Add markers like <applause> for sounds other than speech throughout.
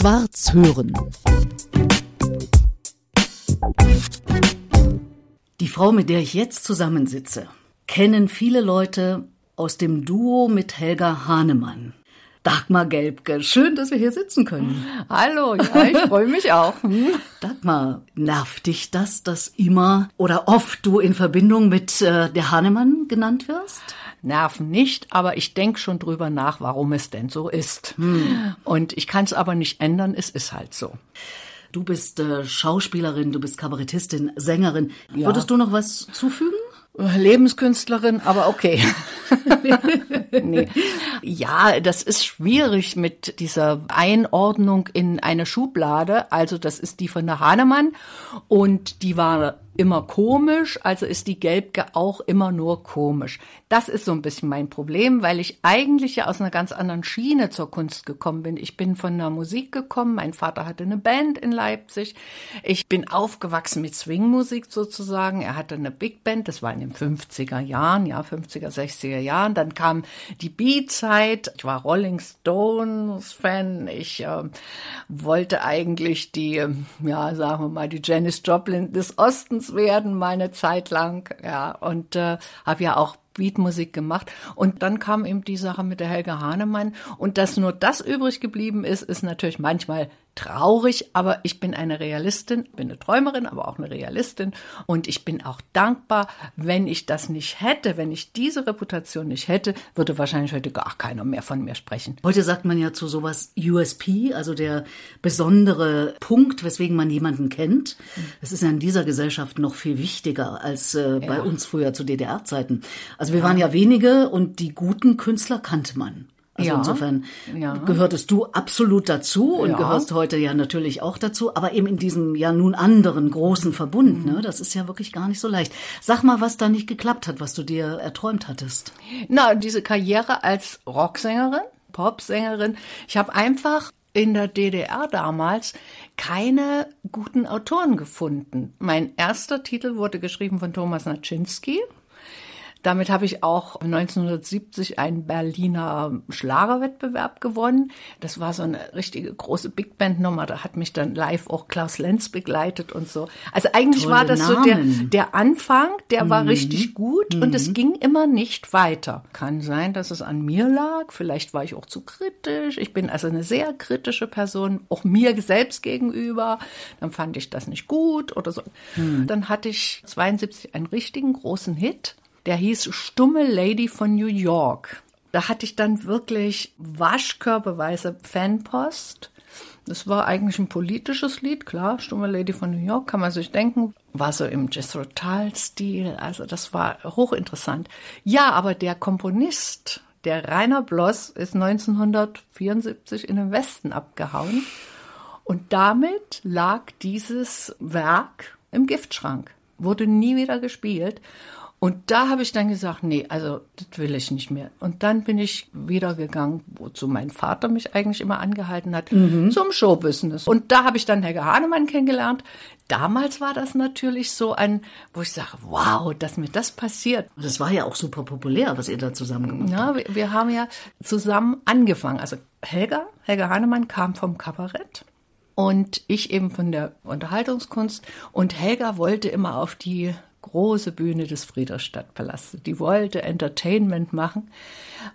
Schwarz hören. Die Frau, mit der ich jetzt zusammensitze, kennen viele Leute aus dem Duo mit Helga Hahnemann. Dagmar Gelbke, schön, dass wir hier sitzen können. Hallo, ja, ich freue mich auch. <laughs> Dagmar, nervt dich das, dass immer oder oft du in Verbindung mit äh, der Hahnemann genannt wirst? Nerven nicht, aber ich denke schon drüber nach, warum es denn so ist. Hm. Und ich kann es aber nicht ändern, es ist halt so. Du bist äh, Schauspielerin, du bist Kabarettistin, Sängerin. Ja. Würdest du noch was zufügen? Lebenskünstlerin, aber okay. <laughs> nee. Ja, das ist schwierig mit dieser Einordnung in eine Schublade. Also das ist die von der Hahnemann und die war immer komisch, also ist die Gelbke auch immer nur komisch. Das ist so ein bisschen mein Problem, weil ich eigentlich ja aus einer ganz anderen Schiene zur Kunst gekommen bin. Ich bin von der Musik gekommen, mein Vater hatte eine Band in Leipzig. Ich bin aufgewachsen mit Swingmusik sozusagen. Er hatte eine Big Band, das war in den 50er Jahren, ja, 50er, 60er Jahren. Dann kam die Beat-Zeit. Ich war Rolling Stones Fan. Ich äh, wollte eigentlich die, ja, sagen wir mal, die Janis Joplin des Ostens werden, meine Zeit lang. Ja, und äh, habe ja auch Beatmusik gemacht. Und dann kam eben die Sache mit der Helga Hahnemann. Und dass nur das übrig geblieben ist, ist natürlich manchmal traurig, aber ich bin eine Realistin, bin eine Träumerin, aber auch eine Realistin und ich bin auch dankbar, wenn ich das nicht hätte, wenn ich diese Reputation nicht hätte, würde wahrscheinlich heute gar keiner mehr von mir sprechen. Heute sagt man ja zu sowas USP, also der besondere Punkt, weswegen man jemanden kennt. Das ist ja in dieser Gesellschaft noch viel wichtiger als äh, bei ja. uns früher zu DDR-Zeiten. Also wir waren ja wenige und die guten Künstler kannte man. Also ja, insofern ja. gehörtest du absolut dazu und ja. gehörst heute ja natürlich auch dazu, aber eben in diesem ja nun anderen großen Verbund. Ne? Das ist ja wirklich gar nicht so leicht. Sag mal, was da nicht geklappt hat, was du dir erträumt hattest. Na, diese Karriere als Rocksängerin, Popsängerin. Ich habe einfach in der DDR damals keine guten Autoren gefunden. Mein erster Titel wurde geschrieben von Thomas Naczynski, damit habe ich auch 1970 einen Berliner Schlagerwettbewerb gewonnen. Das war so eine richtige große Big Band Nummer. Da hat mich dann live auch Klaus Lenz begleitet und so. Also eigentlich Tolle war das Namen. so der, der Anfang, der mhm. war richtig gut mhm. und es mhm. ging immer nicht weiter. Kann sein, dass es an mir lag. Vielleicht war ich auch zu kritisch. Ich bin also eine sehr kritische Person, auch mir selbst gegenüber. Dann fand ich das nicht gut oder so. Mhm. Dann hatte ich 72 einen richtigen großen Hit der hieß Stumme Lady von New York. Da hatte ich dann wirklich waschkörperweise Fanpost. Das war eigentlich ein politisches Lied, klar, Stumme Lady von New York, kann man sich denken. War so im Jethro Tull-Stil, also das war hochinteressant. Ja, aber der Komponist, der Rainer Bloss, ist 1974 in den Westen abgehauen. Und damit lag dieses Werk im Giftschrank, wurde nie wieder gespielt. Und da habe ich dann gesagt, nee, also das will ich nicht mehr. Und dann bin ich wieder gegangen, wozu mein Vater mich eigentlich immer angehalten hat, mhm. zum Showbusiness. Und da habe ich dann Helge Hahnemann kennengelernt. Damals war das natürlich so ein, wo ich sage, wow, dass mir das passiert. Das war ja auch super populär, was ihr da zusammen gemacht ja, habt. Wir, wir haben ja zusammen angefangen. Also Helga, Helga Hahnemann kam vom Kabarett und ich eben von der Unterhaltungskunst. Und Helga wollte immer auf die große Bühne des Friedrichstadtpalastes. Die wollte Entertainment machen.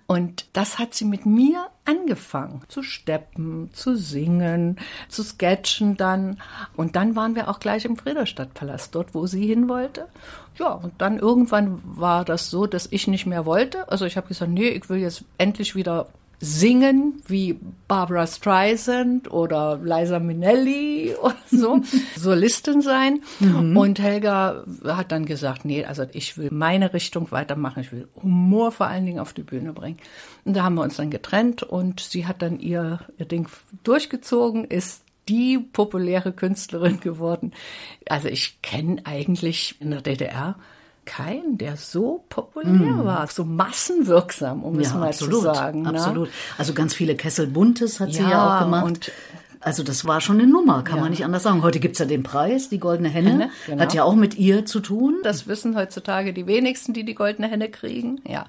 Und das hat sie mit mir angefangen. Zu steppen, zu singen, zu sketchen dann. Und dann waren wir auch gleich im Friedrichstadtpalast, dort, wo sie hin wollte. Ja, und dann irgendwann war das so, dass ich nicht mehr wollte. Also ich habe gesagt, nee, ich will jetzt endlich wieder singen wie Barbara Streisand oder Liza Minnelli <laughs> oder so, Solistin sein. Mhm. Und Helga hat dann gesagt, nee, also ich will meine Richtung weitermachen, ich will Humor vor allen Dingen auf die Bühne bringen. Und da haben wir uns dann getrennt und sie hat dann ihr, ihr Ding durchgezogen, ist die populäre Künstlerin geworden. Also ich kenne eigentlich in der DDR keinen, der so populär mm. war, so massenwirksam, um ja, es mal absolut, zu sagen. Ne? Absolut. Also ganz viele Kessel Buntes hat ja, sie ja auch gemacht. Und also das war schon eine Nummer, kann ja. man nicht anders sagen. Heute gibt's ja den Preis, die Goldene Henne. Henne genau. Hat ja auch mit ihr zu tun. Das wissen heutzutage die wenigsten, die die Goldene Henne kriegen. Ja.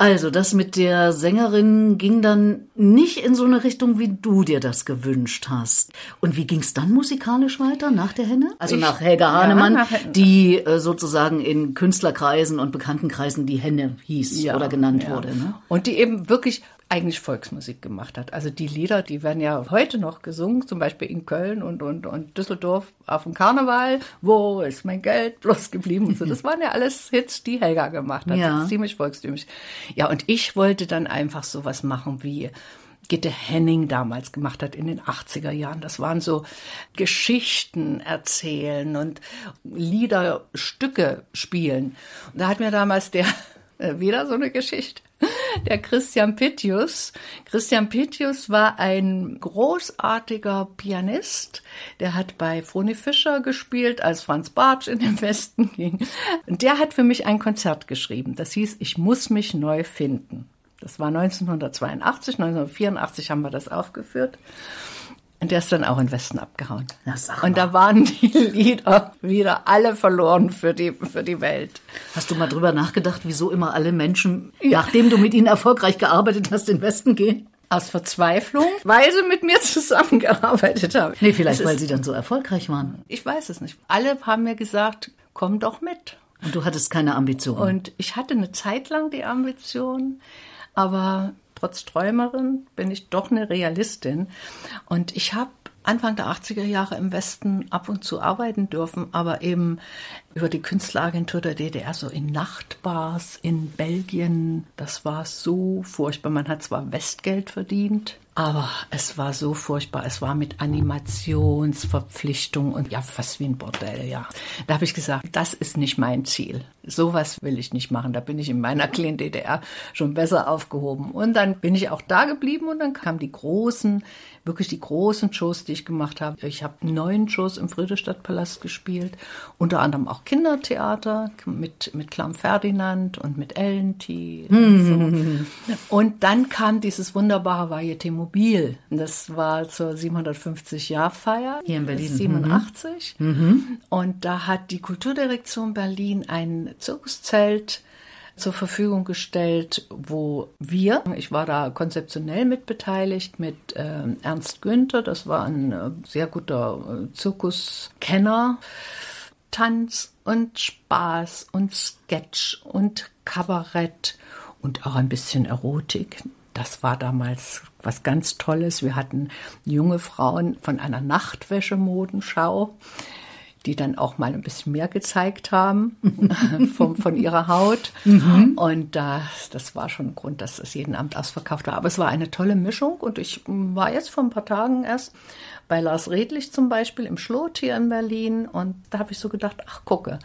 Also, das mit der Sängerin ging dann nicht in so eine Richtung, wie du dir das gewünscht hast. Und wie ging es dann musikalisch weiter nach der Henne? Also Ich- nach Helga ja, Hahnemann, nach- die äh, sozusagen in Künstlerkreisen und Bekanntenkreisen die Henne hieß Ja, oder genannt ja. wurde. Ne? Und die eben wirklich eigentlich Volksmusik gemacht hat. Also die Lieder, die werden ja heute noch gesungen, zum Beispiel in Köln und, und, und Düsseldorf auf dem Karneval. Wo ist mein Geld bloß geblieben? Und so. Das waren ja alles Hits, die Helga gemacht hat. Ja. Das ist ziemlich volkstümlich. Ja, und ich wollte dann einfach sowas machen wie Gitte Henning damals gemacht hat in den 80er Jahren. Das waren so Geschichten erzählen und Liederstücke spielen. Und da hat mir damals der, äh, wieder so eine Geschichte, der Christian Pittius. Christian Pittius war ein großartiger Pianist. Der hat bei Froni Fischer gespielt, als Franz Bartsch in den Westen ging. Und der hat für mich ein Konzert geschrieben. Das hieß, ich muss mich neu finden. Das war 1982, 1984 haben wir das aufgeführt. Und der ist dann auch in den Westen abgehauen. Na, Und da waren die <laughs> Lieder wieder alle verloren für die, für die Welt. Hast du mal drüber nachgedacht, wieso immer alle Menschen, nachdem du mit ihnen erfolgreich gearbeitet hast, in den Westen gehen? Aus Verzweiflung, weil sie mit mir <laughs> zusammengearbeitet haben. Nee, vielleicht, weil ist, sie dann so erfolgreich waren. Ich weiß es nicht. Alle haben mir gesagt, komm doch mit. Und du hattest keine Ambition. Und ich hatte eine Zeit lang die Ambition, aber trotz Träumerin bin ich doch eine Realistin. Und ich habe Anfang der 80er Jahre im Westen ab und zu arbeiten dürfen, aber eben über die Künstleragentur der DDR, so in Nachtbars in Belgien. Das war so furchtbar. Man hat zwar Westgeld verdient, aber es war so furchtbar. Es war mit Animationsverpflichtung und ja, fast wie ein Bordell, ja. Da habe ich gesagt, das ist nicht mein Ziel. Sowas will ich nicht machen. Da bin ich in meiner kleinen DDR schon besser aufgehoben. Und dann bin ich auch da geblieben und dann kamen die großen, wirklich die großen Shows, die ich gemacht habe. Ich habe neun Shows im Friedrichstadtpalast gespielt, unter anderem auch Kindertheater mit, mit Clown Ferdinand und mit Ellenti. Und, so. <laughs> und dann kam dieses wunderbare Varieté Mobil. Das war zur 750-Jahr-Feier. Hier in Berlin. 87. Und da hat die Kulturdirektion Berlin ein Zirkuszelt zur Verfügung gestellt, wo wir, ich war da konzeptionell mitbeteiligt mit ähm, Ernst Günther, das war ein äh, sehr guter äh, Zirkuskenner, Tanz und Spaß und Sketch und Kabarett und auch ein bisschen Erotik. Das war damals was ganz Tolles. Wir hatten junge Frauen von einer Nachtwäschemodenschau, die dann auch mal ein bisschen mehr gezeigt haben <laughs> von, von ihrer Haut. Und das, das war schon ein Grund, dass es jeden Abend ausverkauft war. Aber es war eine tolle Mischung und ich war jetzt vor ein paar Tagen erst bei Lars Redlich zum Beispiel im Schlot hier in Berlin und da habe ich so gedacht, ach gucke,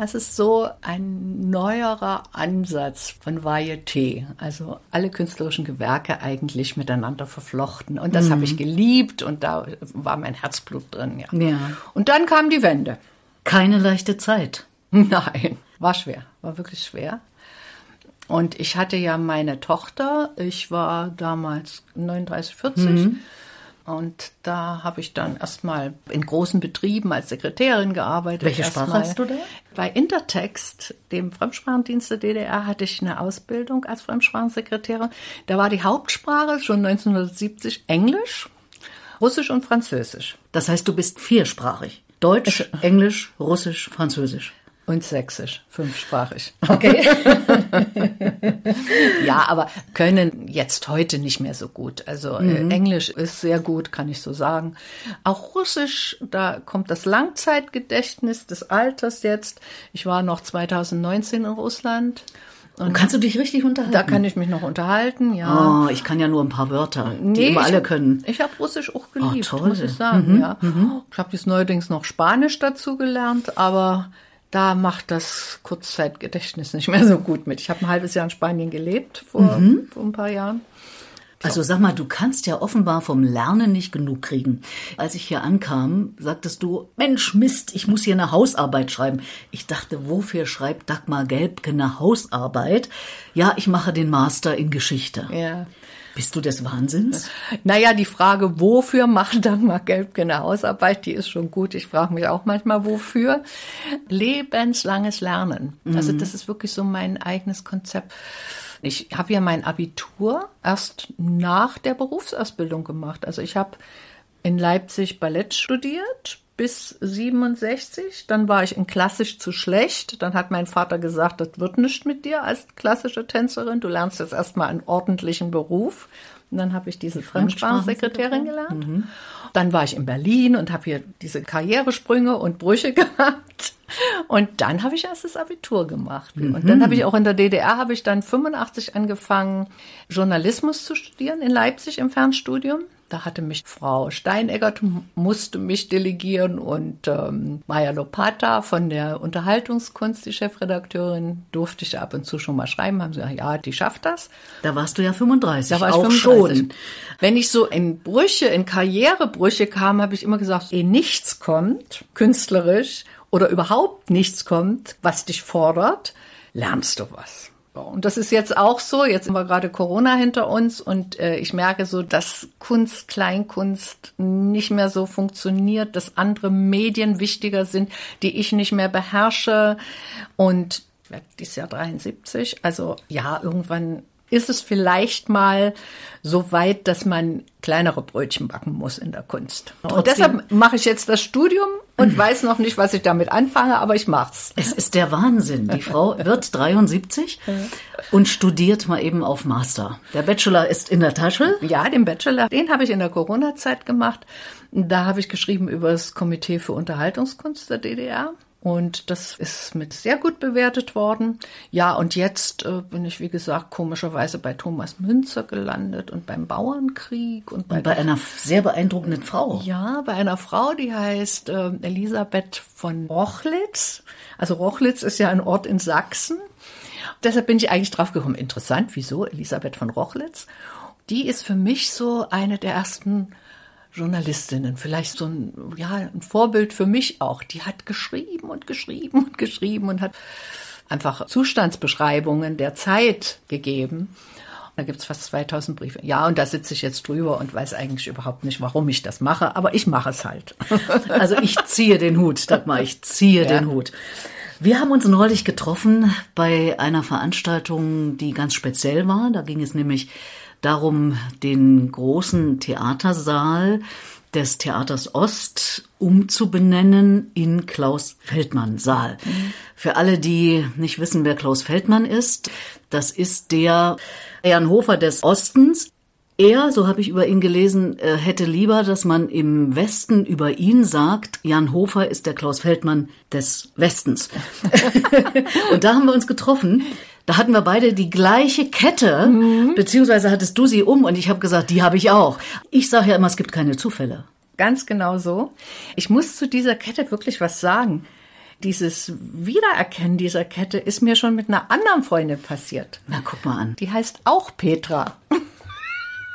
es ist so ein neuerer Ansatz von Varieté, also alle künstlerischen Gewerke eigentlich miteinander verflochten und das habe ich geliebt und da war mein Herzblut drin, ja. Ja. Und dann kam die Wende. Keine leichte Zeit. <laughs> Nein, war schwer, war wirklich schwer. Und ich hatte ja meine Tochter, ich war damals 39, 40. Und da habe ich dann erstmal in großen Betrieben als Sekretärin gearbeitet. Welche Sprache hast du da? Bei Intertext, dem Fremdsprachendienst der DDR, hatte ich eine Ausbildung als Fremdsprachensekretärin. Da war die Hauptsprache schon 1970 Englisch, Russisch und Französisch. Das heißt, du bist viersprachig. Deutsch, Englisch, Russisch, Französisch. Und Sächsisch, fünfsprachig. Okay. <laughs> Ja, aber können jetzt heute nicht mehr so gut. Also äh, Englisch ist sehr gut, kann ich so sagen. Auch Russisch, da kommt das Langzeitgedächtnis des Alters jetzt. Ich war noch 2019 in Russland. Und kannst du dich richtig unterhalten? Da kann ich mich noch unterhalten, ja. Oh, ich kann ja nur ein paar Wörter, die immer alle ich, können. Ich habe Russisch auch geliebt, toll. muss ich sagen. ja. Ich habe jetzt neuerdings noch Spanisch dazu gelernt, aber da macht das Kurzzeitgedächtnis nicht mehr so gut mit. Ich habe ein halbes Jahr in Spanien gelebt vor, vor ein paar Jahren. Also sag mal, du kannst ja offenbar vom Lernen nicht genug kriegen. Als ich hier ankam, sagtest du, Mensch, Mist, ich muss hier eine Hausarbeit schreiben. Ich dachte, wofür schreibt Dagmar Gelbke eine Hausarbeit? Ja, ich mache den Master in Geschichte. Ja. Bist du des Wahnsinns? Naja, die Frage, wofür macht Dagmar Gelbke eine Hausarbeit, die ist schon gut. Ich frage mich auch manchmal, wofür. Lebenslanges Lernen. Also das ist wirklich so mein eigenes Konzept. Ich habe ja mein Abitur erst nach der Berufsausbildung gemacht. Also ich habe in Leipzig Ballett studiert bis 67. Dann war ich in Klassisch zu schlecht. Dann hat mein Vater gesagt, das wird nicht mit dir als klassische Tänzerin. Du lernst jetzt erstmal einen ordentlichen Beruf. Und dann habe ich diese Fremdsprachensekretärin gelernt. Mhm. Dann war ich in Berlin und habe hier diese Karrieresprünge und Brüche <laughs> gehabt. Und dann habe ich erst das Abitur gemacht. Mhm. Und dann habe ich auch in der DDR, habe ich dann 85 angefangen, Journalismus zu studieren in Leipzig im Fernstudium. Da hatte mich Frau Steineggert, musste mich delegieren und ähm, Maja Lopata von der Unterhaltungskunst, die Chefredakteurin, durfte ich ab und zu schon mal schreiben. Haben sie gesagt, ja, die schafft das. Da warst du ja 35. Da war ich auch 35. schon. Wenn ich so in Brüche, in Karrierebrüche kam, habe ich immer gesagt, eh nichts kommt, künstlerisch, oder überhaupt nichts kommt, was dich fordert, lernst du was. Und das ist jetzt auch so. Jetzt haben wir gerade Corona hinter uns und äh, ich merke so, dass Kunst, Kleinkunst nicht mehr so funktioniert, dass andere Medien wichtiger sind, die ich nicht mehr beherrsche. Und ich werde dieses Jahr 73. Also ja, irgendwann ist es vielleicht mal so weit, dass man kleinere Brötchen backen muss in der Kunst. Trotzdem. Und deshalb mache ich jetzt das Studium und <clears throat> weiß noch nicht, was ich damit anfange, aber ich mach's. Es ist der Wahnsinn. Die Frau wird <laughs> 73 und studiert mal eben auf Master. Der Bachelor ist in der Tasche. Ja, den Bachelor, den habe ich in der Corona-Zeit gemacht. Da habe ich geschrieben über das Komitee für Unterhaltungskunst der DDR. Und das ist mit sehr gut bewertet worden. Ja, und jetzt äh, bin ich, wie gesagt, komischerweise bei Thomas Münzer gelandet und beim Bauernkrieg und bei, und bei einer sehr beeindruckenden Frau. Ja, bei einer Frau, die heißt äh, Elisabeth von Rochlitz. Also Rochlitz ist ja ein Ort in Sachsen. Deshalb bin ich eigentlich drauf gekommen. Interessant, wieso Elisabeth von Rochlitz? Die ist für mich so eine der ersten Journalistinnen, vielleicht so ein, ja, ein Vorbild für mich auch. Die hat geschrieben und geschrieben und geschrieben und hat einfach Zustandsbeschreibungen der Zeit gegeben. Da gibt's fast 2000 Briefe. Ja, und da sitze ich jetzt drüber und weiß eigentlich überhaupt nicht, warum ich das mache, aber ich mache es halt. <laughs> Also ich ziehe den Hut, Dagmar, ich ziehe ja. den Hut. Wir haben uns neulich getroffen bei einer Veranstaltung, die ganz speziell war. Da ging es nämlich darum, den großen Theatersaal des Theaters Ost umzubenennen in Klaus Feldmann Saal. Mhm. Für alle, die nicht wissen, wer Klaus Feldmann ist, das ist der Ehrenhofer des Ostens. Er, so habe ich über ihn gelesen, äh, hätte lieber, dass man im Westen über ihn sagt, Jan Hofer ist der Klaus Feldmann des Westens. <laughs> und da haben wir uns getroffen da hatten wir beide die gleiche Kette, mhm. beziehungsweise hattest du sie um und ich habe gesagt, die habe ich auch. Ich sage ja immer, es gibt keine Zufälle. Ganz genau so. Ich muss zu dieser Kette wirklich was sagen. Dieses Wiedererkennen dieser Kette ist mir schon mit einer anderen Freundin passiert. Na, guck mal an. Die heißt auch Petra.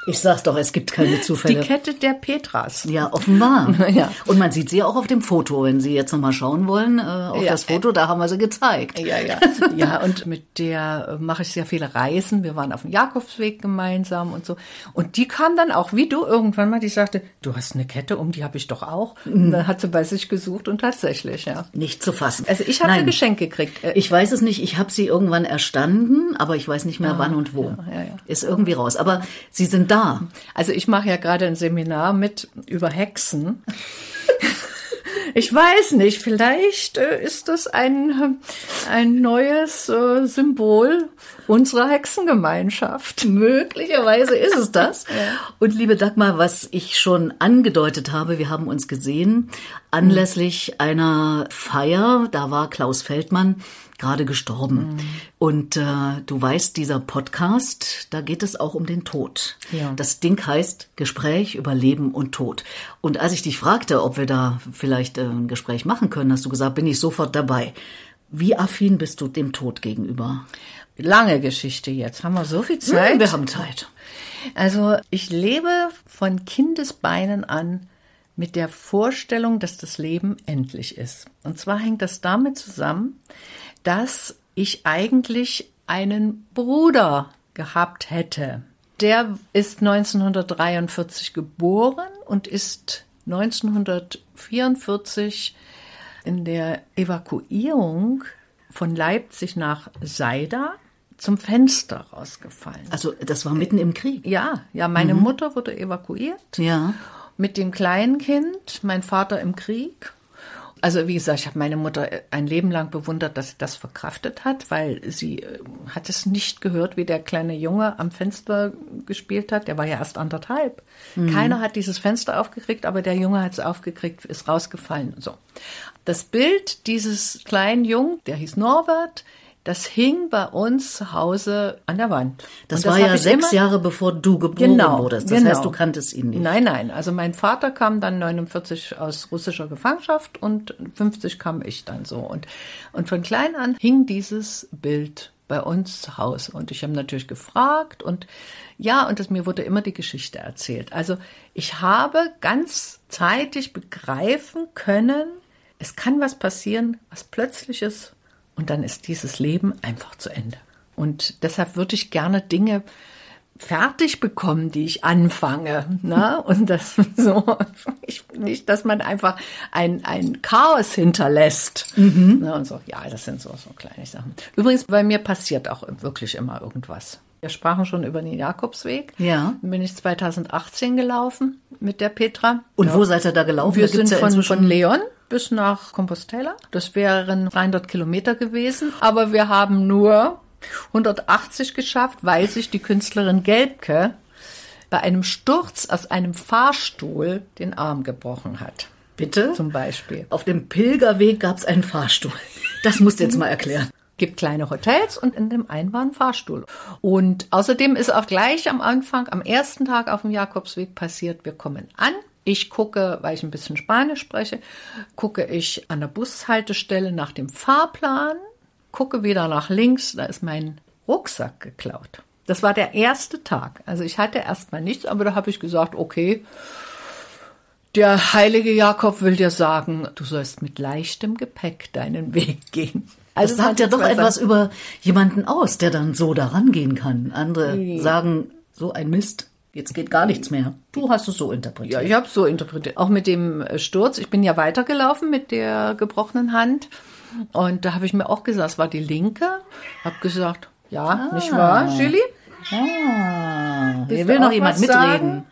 Ich sag's doch, es gibt keine Zufälle. Die Kette der Petras. Ja, offenbar. <laughs> ja. Und man sieht sie auch auf dem Foto, wenn Sie jetzt nochmal schauen wollen, äh, auf ja. das Foto, da haben wir sie gezeigt. Ja, ja. ja, und mit der äh, mache ich sehr viele Reisen. Wir waren auf dem Jakobsweg gemeinsam und so. Und die kam dann auch, wie du irgendwann mal, die sagte, du hast eine Kette um, die habe ich doch auch. Und dann hat sie bei sich gesucht und tatsächlich, ja. Nicht zu fassen. Also ich habe ein Geschenk gekriegt. Äh, ich weiß es nicht, ich habe sie irgendwann erstanden, aber ich weiß nicht mehr ah, wann und wo. Ja, ja, Ist irgendwie raus. Aber sie sind da. Also ich mache ja gerade ein Seminar mit über Hexen. <laughs> Ich weiß nicht, vielleicht äh, ist das ein, ein neues äh, Symbol unserer Hexengemeinschaft. <laughs> Möglicherweise ist es das. <laughs> Ja. Und liebe Dagmar, was ich schon angedeutet habe, wir haben uns gesehen anlässlich einer Feier, da war Klaus Feldmann gerade gestorben. Mhm. Und äh, du weißt, dieser Podcast, da geht es auch um den Tod. Ja. Das Ding heißt Gespräch über Leben und Tod. Und als ich dich fragte, ob wir da vielleicht äh, ein Gespräch machen können, hast du gesagt, bin ich sofort dabei. Wie affin bist du dem Tod gegenüber? Lange Geschichte jetzt. Haben wir so viel Zeit? Ja, wir haben Zeit. Also ich lebe von Kindesbeinen an mit der Vorstellung, dass das Leben endlich ist. Und zwar hängt das damit zusammen, dass ich eigentlich einen Bruder gehabt hätte. Der ist 1943 geboren und ist 1944 in der Evakuierung von Leipzig nach Seida zum Fenster rausgefallen. Also das war mitten im Krieg. Ja, ja, meine Mutter wurde evakuiert Ja. mit dem kleinen Kind, mein Vater im Krieg. Also wie gesagt, ich habe meine Mutter ein Leben lang bewundert, dass sie das verkraftet hat, weil sie äh, hat es nicht gehört, wie der kleine Junge am Fenster gespielt hat. Der war ja erst anderthalb. Keiner hat dieses Fenster aufgekriegt, aber der Junge hat es aufgekriegt, ist rausgefallen. So. Das Bild dieses kleinen Jungen, der hieß Norbert, das hing bei uns zu Hause an der Wand. Das, Und war ja sechs immer- Jahre bevor du geboren Genau, wurdest. Das genau. heißt, du kanntest ihn nicht. Nein, nein. Also mein Vater kam dann 49 aus russischer Gefangenschaft und 50 kam ich dann so. Und, und von klein an hing dieses Bild bei uns zu Hause. Und ich habe natürlich gefragt und ja, und das, mir wurde immer die Geschichte erzählt. Also ich habe ganz zeitig begreifen können, es kann was passieren, was plötzliches und dann ist dieses Leben einfach zu Ende. Und deshalb würde ich gerne Dinge fertig bekommen, die ich anfange. Ne? <laughs> Und das <laughs> so, ich, nicht, dass man einfach ein, ein Chaos hinterlässt. Ne? Und so, ja, das sind so, so kleine Sachen. Übrigens, bei mir passiert auch wirklich immer irgendwas. Wir sprachen schon über den Jakobsweg. Ja. Dann bin ich 2018 gelaufen mit der Petra. Und wo seid ihr da gelaufen? Wir da sind ja von, von Leon bis nach Compostela. Das wären 300 Kilometer gewesen, aber wir haben nur 180 geschafft, weil sich die Künstlerin Gelbke bei einem Sturz aus einem Fahrstuhl den Arm gebrochen hat. Bitte? Zum Beispiel. Auf dem Pilgerweg gab es einen Fahrstuhl. Das musst du jetzt mal erklären. gibt kleine Hotels und in dem einen war ein Fahrstuhl. Und außerdem ist auch gleich am Anfang, am ersten Tag auf dem Jakobsweg passiert, wir kommen an. Ich gucke, weil ich ein bisschen Spanisch spreche, gucke ich an der Bushaltestelle nach dem Fahrplan, gucke wieder nach links, da ist mein Rucksack geklaut. Das war der erste Tag. Also ich hatte erstmal nichts, aber da habe ich gesagt, okay, der heilige Jakob will dir sagen, du sollst mit leichtem Gepäck deinen Weg gehen. Das sagt ja doch etwas über jemanden aus, der dann so daran gehen kann. Andere sagen, so ein Mist, jetzt geht gar nichts mehr. Du hast es so Ja, interpretiert. ich habe so interpretiert. Auch mit dem äh, Sturz. Ich bin ja weitergelaufen mit der gebrochenen Hand. Und da habe ich mir auch gesagt, es war die linke. Habe gesagt, ja, nicht wahr, Julie? Ah, hier will noch jemand mitreden. sagen?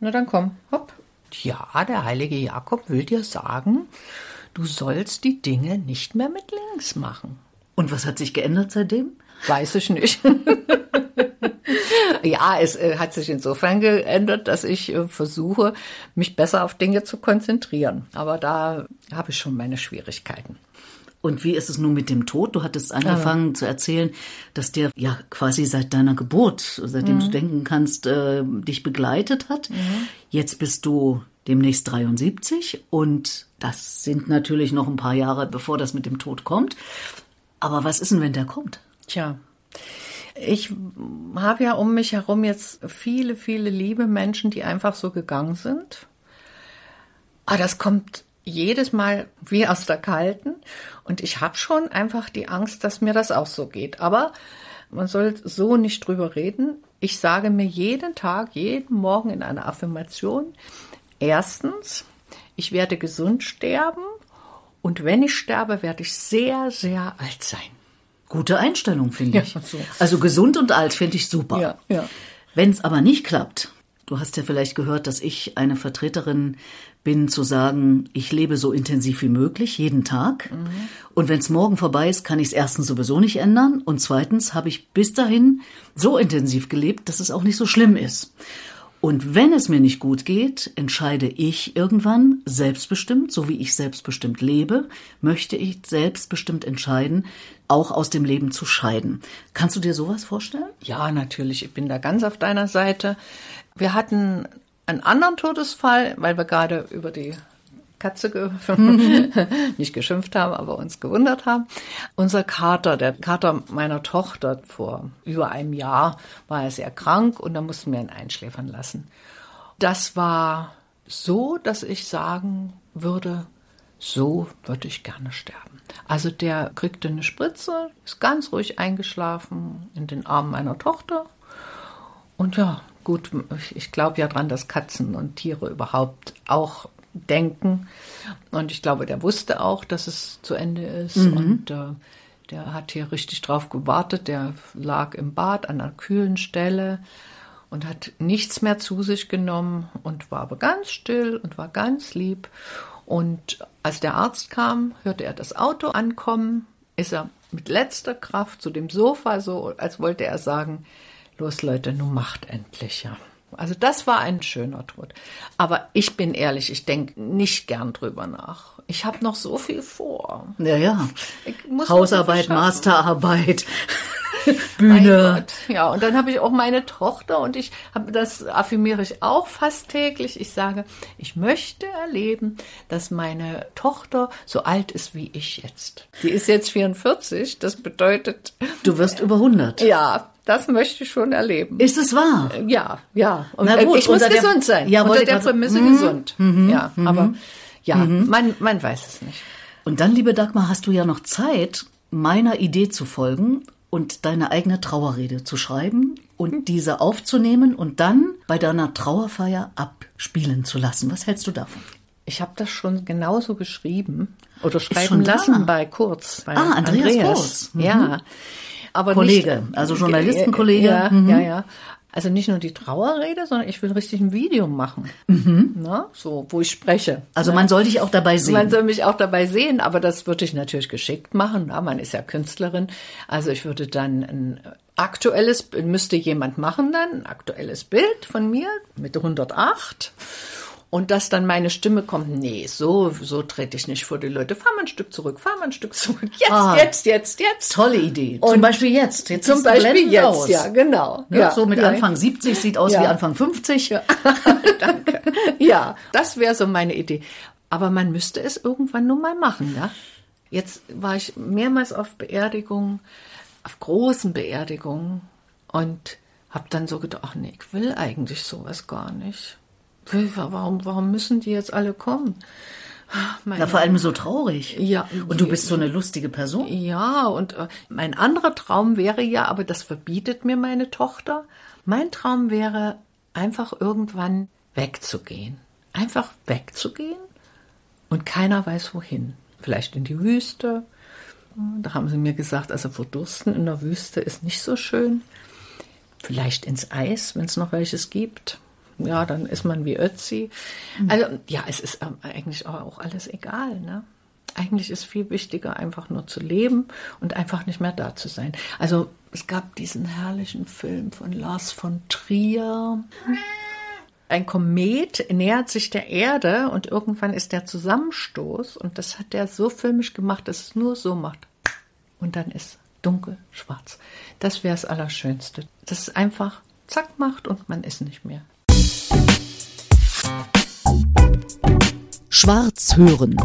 Na dann komm, hopp. Ja, der heilige Jakob will dir sagen, du sollst die Dinge nicht mehr mit links machen. Und was hat sich geändert seitdem? Weiß ich nicht. <laughs> ja, es äh, hat sich insofern geändert, dass ich äh, versuche, mich besser auf Dinge zu konzentrieren. Aber da habe ich schon meine Schwierigkeiten. Und wie ist es nun mit dem Tod? Du hattest angefangen zu erzählen, dass der ja quasi seit deiner Geburt, seitdem Mhm. du denken kannst, äh, dich begleitet hat. Jetzt bist du demnächst 73 und das sind natürlich noch ein paar Jahre, bevor das mit dem Tod kommt. Aber was ist denn, wenn der kommt? Tja, ich habe ja um mich herum jetzt viele, viele liebe Menschen, die einfach so gegangen sind. Ah, das kommt jedes Mal wie aus der Kalten. Und ich habe schon einfach die Angst, dass mir das auch so geht. Aber man soll so nicht drüber reden. Ich sage mir jeden Tag, jeden Morgen in einer Affirmation, erstens, ich werde gesund sterben. Und wenn ich sterbe, werde ich sehr, sehr alt sein. Gute Einstellung, finde Ja, ich. so. Also gesund und alt finde ich super. Ja, ja. Wenn es aber nicht klappt, du hast ja vielleicht gehört, dass ich eine Vertreterin bin, zu sagen, ich lebe so intensiv wie möglich, jeden Tag. Und wenn es morgen vorbei ist, kann ich es erstens sowieso nicht ändern. Und zweitens habe ich bis dahin so intensiv gelebt, dass es auch nicht so schlimm ist. Und wenn es mir nicht gut geht, entscheide ich irgendwann selbstbestimmt, so wie ich selbstbestimmt lebe, möchte ich selbstbestimmt entscheiden, auch aus dem Leben zu scheiden. Kannst du dir sowas vorstellen? Ja, natürlich. Ich bin da ganz auf deiner Seite. Wir hatten einen anderen Todesfall, weil wir gerade über die Katze ge <laughs> nicht geschimpft haben, aber uns gewundert haben. Unser Kater, der Kater meiner Tochter vor über einem Jahr, war er sehr krank und da mussten wir ihn einschläfern lassen. Das war so, dass ich sagen würde, so würde ich gerne sterben. Also der kriegte eine Spritze, ist ganz ruhig eingeschlafen in den Armen meiner Tochter. Und ja, gut, ich- ich glaube ja dran, dass Katzen und Tiere überhaupt auch denken. Und ich glaube, der wusste auch, dass es zu Ende ist. Und äh, Der hat hier richtig drauf gewartet. Der lag im Bad an einer kühlen Stelle und hat nichts mehr zu sich genommen und war aber ganz still und war ganz lieb. Und als der Arzt kam, hörte er das Auto ankommen, ist er mit letzter Kraft zu dem Sofa, so als wollte er sagen, los Leute, nun macht endlich, ja. Also das war ein schöner Tod. Aber ich bin ehrlich, ich denke nicht gern drüber nach. Ich habe noch so viel vor. Ja, ja. Hausarbeit, Masterarbeit. <laughs> Bühne. Ja, und dann habe ich auch meine Tochter und ich habe das affirmiere ich auch fast täglich. Ich sage, ich möchte erleben, dass meine Tochter so alt ist wie ich jetzt. Die ist jetzt 44, das bedeutet du wirst über 100. Ja, das möchte ich schon erleben. Ist es wahr? Ja, ja. Und Na gut, ich muss gesund sein. Ja, unter der Prämisse mhm. gesund. Mhm. Ja, aber ja, mhm. man, man weiß es nicht. Und dann, liebe Dagmar, hast du ja noch Zeit, meiner Idee zu folgen und deine eigene Trauerrede zu schreiben und diese aufzunehmen und dann bei deiner Trauerfeier abspielen zu lassen. Was hältst du davon? Ich habe das schon genauso geschrieben oder schreiben lassen da. bei Kurz. Bei ah, Andreas, Andreas. Kurz. Mhm. Ja. Aber Kollege, nicht, also Journalistenkollege. Ja, mhm. ja, ja. Also nicht nur die Trauerrede, sondern ich will richtig ein Video machen. Mhm. Na, so, wo ich spreche. Also man soll dich auch dabei sehen. Man soll mich auch dabei sehen, aber das würde ich natürlich geschickt machen. Na, man ist ja Künstlerin. Also ich würde dann ein aktuelles, müsste jemand machen dann, ein aktuelles Bild von mir mit 108 und dass dann meine Stimme kommt, nee, so, so trete ich nicht vor die Leute. Fahr mal ein Stück zurück, fahr mal ein Stück zurück. Jetzt, ah, jetzt, jetzt, jetzt. Tolle Idee. Und zum Beispiel jetzt. Jetzt zum Beispiel jetzt, aus. ja, genau. Ne? Ja, so mit ja. Anfang 70 sieht aus ja. wie Anfang 50. Ja. <laughs> Danke. <laughs> Ja, das wäre so meine Idee. Aber man müsste es irgendwann nur mal machen, ja. Jetzt war ich mehrmals auf Beerdigungen, auf großen Beerdigungen und habe dann so gedacht, ach nee, ich will eigentlich sowas gar nicht. Warum, warum müssen die jetzt alle kommen? Meine, Na, vor allem so traurig. Ja. Und du bist so eine lustige Person. Ja, und äh, mein anderer Traum wäre ja, aber das verbietet mir meine Tochter. Mein Traum wäre, einfach irgendwann wegzugehen. Einfach wegzugehen und keiner weiß wohin. Vielleicht in die Wüste. Da haben sie mir gesagt, also verdursten in der Wüste ist nicht so schön. Vielleicht ins Eis, wenn es noch welches gibt ja, dann ist man wie Ötzi. Mhm. Also ja, es ist ähm, eigentlich auch alles egal, ne? Eigentlich ist viel wichtiger, einfach nur zu leben und einfach nicht mehr da zu sein. Also es gab diesen herrlichen Film von Lars von Trier. Ein Komet nähert sich der Erde und irgendwann ist der Zusammenstoß und das hat er so filmisch gemacht, dass es nur so macht. Und dann ist dunkel, schwarz. Das wäre das Allerschönste. Das ist einfach zack macht und man ist nicht mehr. Schwarz hören.